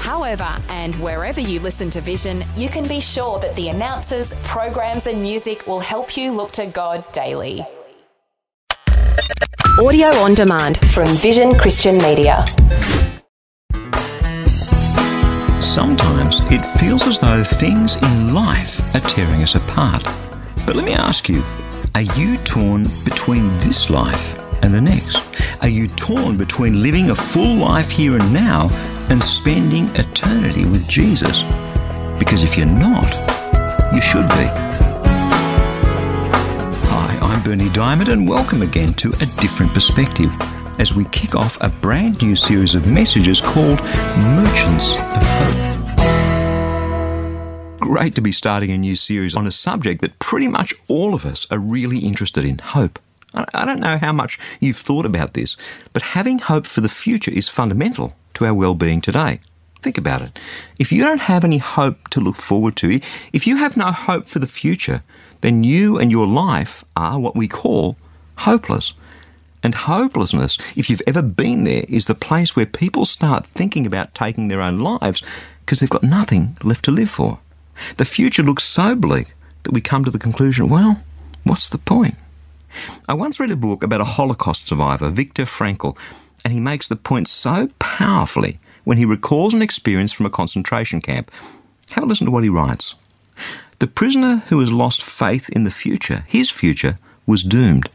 However, and wherever you listen to Vision, you can be sure that the announcers, programs, and music will help you look to God daily. Audio on demand from Vision Christian Media. Sometimes it feels as though things in life are tearing us apart. But let me ask you are you torn between this life and the next? Are you torn between living a full life here and now and spending eternity with Jesus? Because if you're not, you should be. Hi, I'm Berni Dymet, and welcome again to A Different Perspective as we kick off a brand new series of messages called Merchants of Hope great to be starting a new series on a subject that pretty much all of us are really interested in hope. I don't know how much you've thought about this, but having hope for the future is fundamental to our well being today. Think about it. If you don't have any hope to look forward to, if you have no hope for the future, then you and your life are what we call hopeless. And hopelessness, if you've ever been there, is the place where people start thinking about taking their own lives because they've got nothing left to live for. The future looks so bleak that we come to the conclusion well, what's the point? I once read a book about a Holocaust survivor, Viktor Frankl, and he makes the point so powerfully when he recalls an experience from a concentration camp. Have a listen to what he writes. The prisoner who has lost faith in the future, his future, was doomed.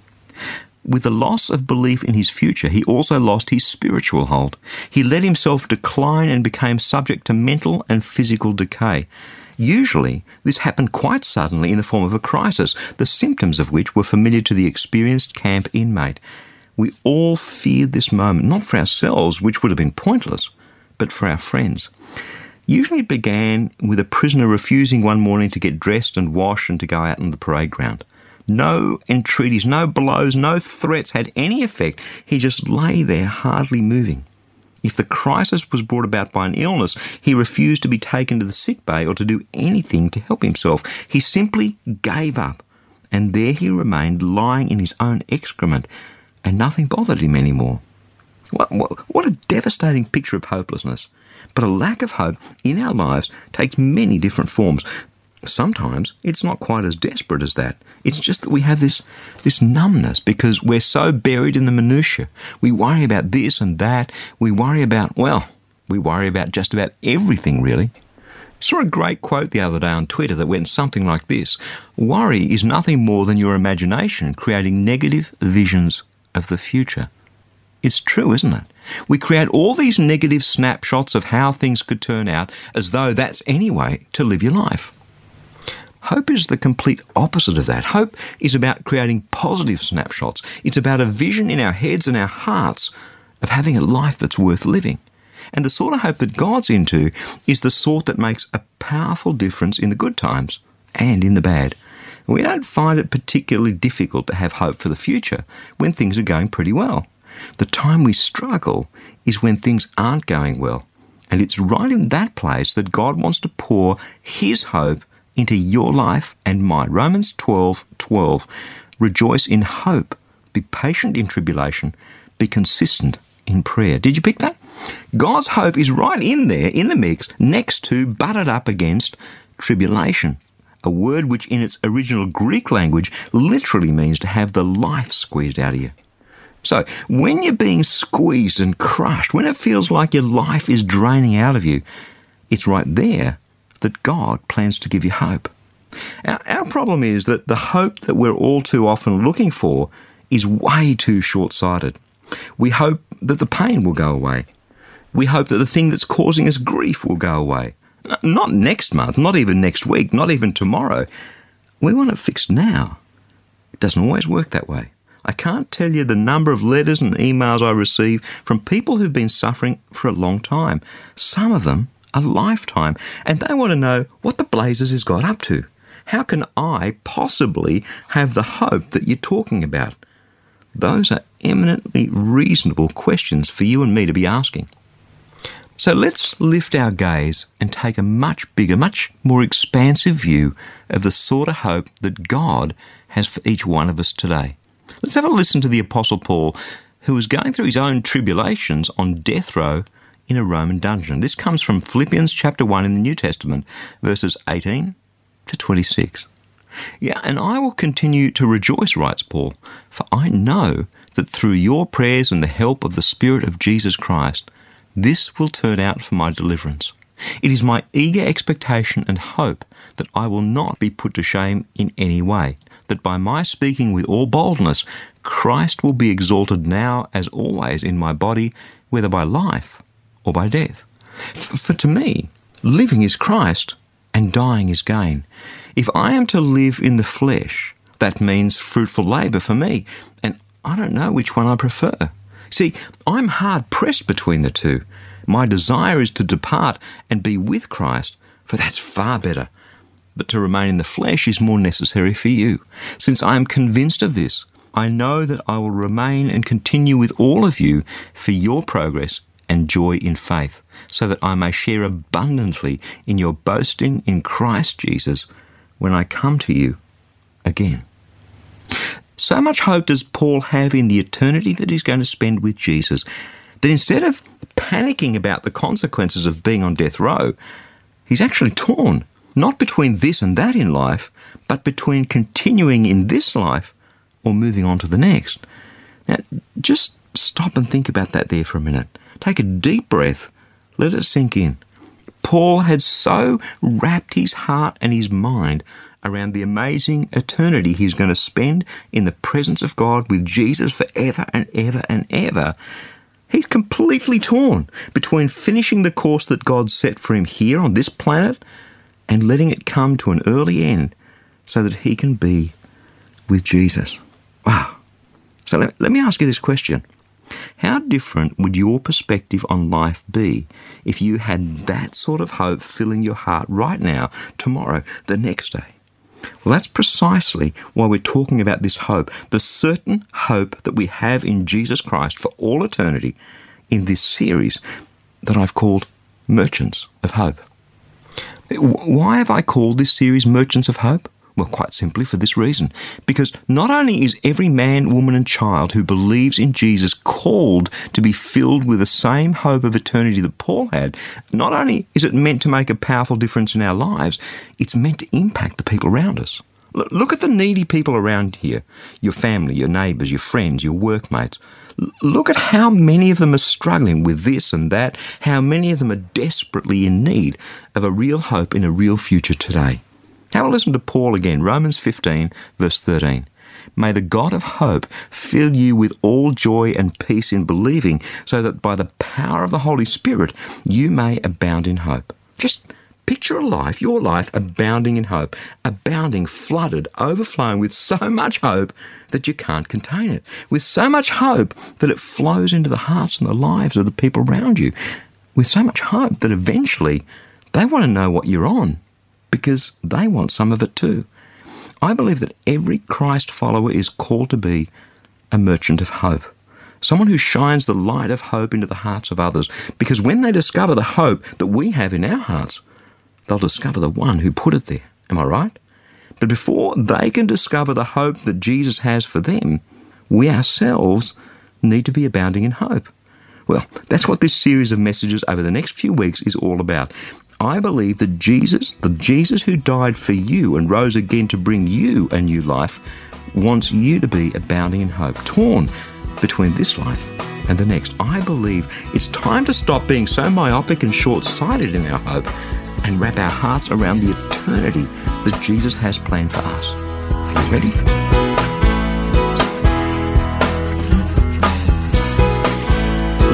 With the loss of belief in his future, he also lost his spiritual hold. He let himself decline and became subject to mental and physical decay. Usually, this happened quite suddenly in the form of a crisis, the symptoms of which were familiar to the experienced camp inmate. We all feared this moment, not for ourselves, which would have been pointless, but for our friends. Usually it began with a prisoner refusing one morning to get dressed and wash and to go out on the parade ground. No entreaties, no blows, no threats had any effect. He just lay there, hardly moving. If the crisis was brought about by an illness, he refused to be taken to the sick bay or to do anything to help himself. He simply gave up, and there he remained lying in his own excrement, and nothing bothered him anymore. What, what, what a devastating picture of hopelessness. But a lack of hope in our lives takes many different forms. Sometimes it's not quite as desperate as that. It's just that we have this, this numbness because we're so buried in the minutiae. We worry about this and that. We worry about, well, we worry about just about everything, really. I Saw a great quote the other day on Twitter that went something like this Worry is nothing more than your imagination creating negative visions of the future. It's true, isn't it? We create all these negative snapshots of how things could turn out as though that's any way to live your life. Hope is the complete opposite of that. Hope is about creating positive snapshots. It's about a vision in our heads and our hearts of having a life that's worth living. And the sort of hope that God's into is the sort that makes a powerful difference in the good times and in the bad. We don't find it particularly difficult to have hope for the future when things are going pretty well. The time we struggle is when things aren't going well. And it's right in that place that God wants to pour His hope into your life and mine. Romans 12 12. Rejoice in hope, be patient in tribulation, be consistent in prayer. Did you pick that? God's hope is right in there, in the mix, next to, butted up against tribulation. A word which, in its original Greek language, literally means to have the life squeezed out of you. So, when you're being squeezed and crushed, when it feels like your life is draining out of you, it's right there that God plans to give you hope. Our, our problem is that the hope that we're all too often looking for is way too short sighted. We hope that the pain will go away. We hope that the thing that's causing us grief will go away. Not next month, not even next week, not even tomorrow. We want it fixed now. It doesn't always work that way. I can't tell you the number of letters and emails I receive from people who've been suffering for a long time. Some of them a lifetime, and they want to know what the blazes is got up to. how can I possibly have the hope that you're talking about? Those are eminently reasonable questions for you and me to be asking. So let's lift our gaze and take a much bigger, much more expansive view of the sort of hope that God has for each one of us today. Let's have a listen to the Apostle Paul, who was going through his own tribulations on death row in a Roman dungeon. This comes from Philippians chapter 1 in the New Testament, verses 18 to 26. Yeah, and I will continue to rejoice, writes Paul, for I know that through your prayers and the help of the Spirit of Jesus Christ, this will turn out for my deliverance. It is my eager expectation and hope that I will not be put to shame in any way, that by my speaking with all boldness, Christ will be exalted now as always in my body, whether by life or by death. For to me, living is Christ and dying is gain. If I am to live in the flesh, that means fruitful labour for me, and I don't know which one I prefer. See, I'm hard pressed between the two. My desire is to depart and be with Christ, for that's far better. But to remain in the flesh is more necessary for you. Since I am convinced of this, I know that I will remain and continue with all of you for your progress and joy in faith, so that I may share abundantly in your boasting in Christ Jesus when I come to you again. So much hope does Paul have in the eternity that he's going to spend with Jesus that instead of panicking about the consequences of being on death row, he's actually torn, not between this and that in life, but between continuing in this life or moving on to the next. Now, just stop and think about that there for a minute. Take a deep breath, let it sink in. Paul had so wrapped his heart and his mind around the amazing eternity he's going to spend in the presence of God with Jesus forever and ever and ever. He's completely torn between finishing the course that God set for him here on this planet and letting it come to an early end so that he can be with Jesus. Wow. So let, let me ask you this question. How different would your perspective on life be if you had that sort of hope filling your heart right now, tomorrow, the next day? Well, that's precisely why we're talking about this hope, the certain hope that we have in Jesus Christ for all eternity in this series that I've called Merchants of Hope. Why have I called this series Merchants of Hope? Well, quite simply for this reason. Because not only is every man, woman, and child who believes in Jesus called to be filled with the same hope of eternity that Paul had, not only is it meant to make a powerful difference in our lives, it's meant to impact the people around us. Look at the needy people around here your family, your neighbours, your friends, your workmates. Look at how many of them are struggling with this and that, how many of them are desperately in need of a real hope in a real future today. Have a listen to Paul again, Romans 15, verse 13. May the God of hope fill you with all joy and peace in believing, so that by the power of the Holy Spirit you may abound in hope. Just picture a life, your life, abounding in hope, abounding, flooded, overflowing with so much hope that you can't contain it, with so much hope that it flows into the hearts and the lives of the people around you, with so much hope that eventually they want to know what you're on because they want some of it too. I believe that every Christ follower is called to be a merchant of hope, someone who shines the light of hope into the hearts of others, because when they discover the hope that we have in our hearts, they'll discover the one who put it there. Am I right? But before they can discover the hope that Jesus has for them, we ourselves need to be abounding in hope. Well, that's what this series of messages over the next few weeks is all about. I believe that Jesus, the Jesus who died for you and rose again to bring you a new life, wants you to be abounding in hope, torn between this life and the next. I believe it's time to stop being so myopic and short sighted in our hope and wrap our hearts around the eternity that Jesus has planned for us. Are you ready?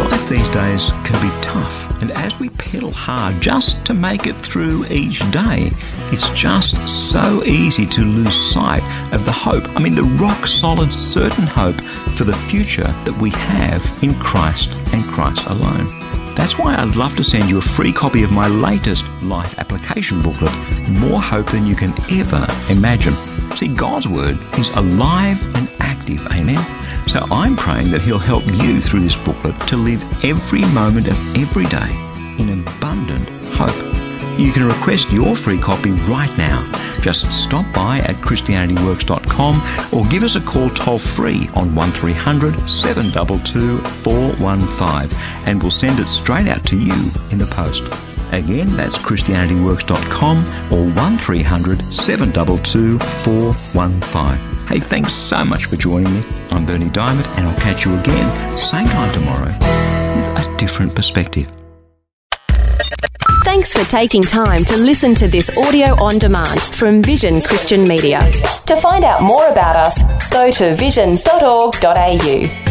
Life these days can be tough and as we pedal hard just to make it through each day, it's just so easy to lose sight of the hope. I mean, the rock solid, certain hope for the future that we have in Christ and Christ alone. That's why I'd love to send you a free copy of my latest life application booklet, More Hope Than You Can Ever Imagine. See, God's Word is alive and active, amen? So I'm praying that He'll help you through this booklet to live every moment of every day in abundant hope. You can request your free copy right now. Just stop by at ChristianityWorks.com or give us a call toll free on 1300 722 415 and we'll send it straight out to you in the post. Again, that's ChristianityWorks.com or 1300 722 415. Hey, thanks so much for joining me. I'm Berni Dymet, and I'll catch you again, same time tomorrow, with a different perspective. Thanks for taking time to listen to this audio on demand from Vision Christian Media. To find out more about us, go to vision.org.au.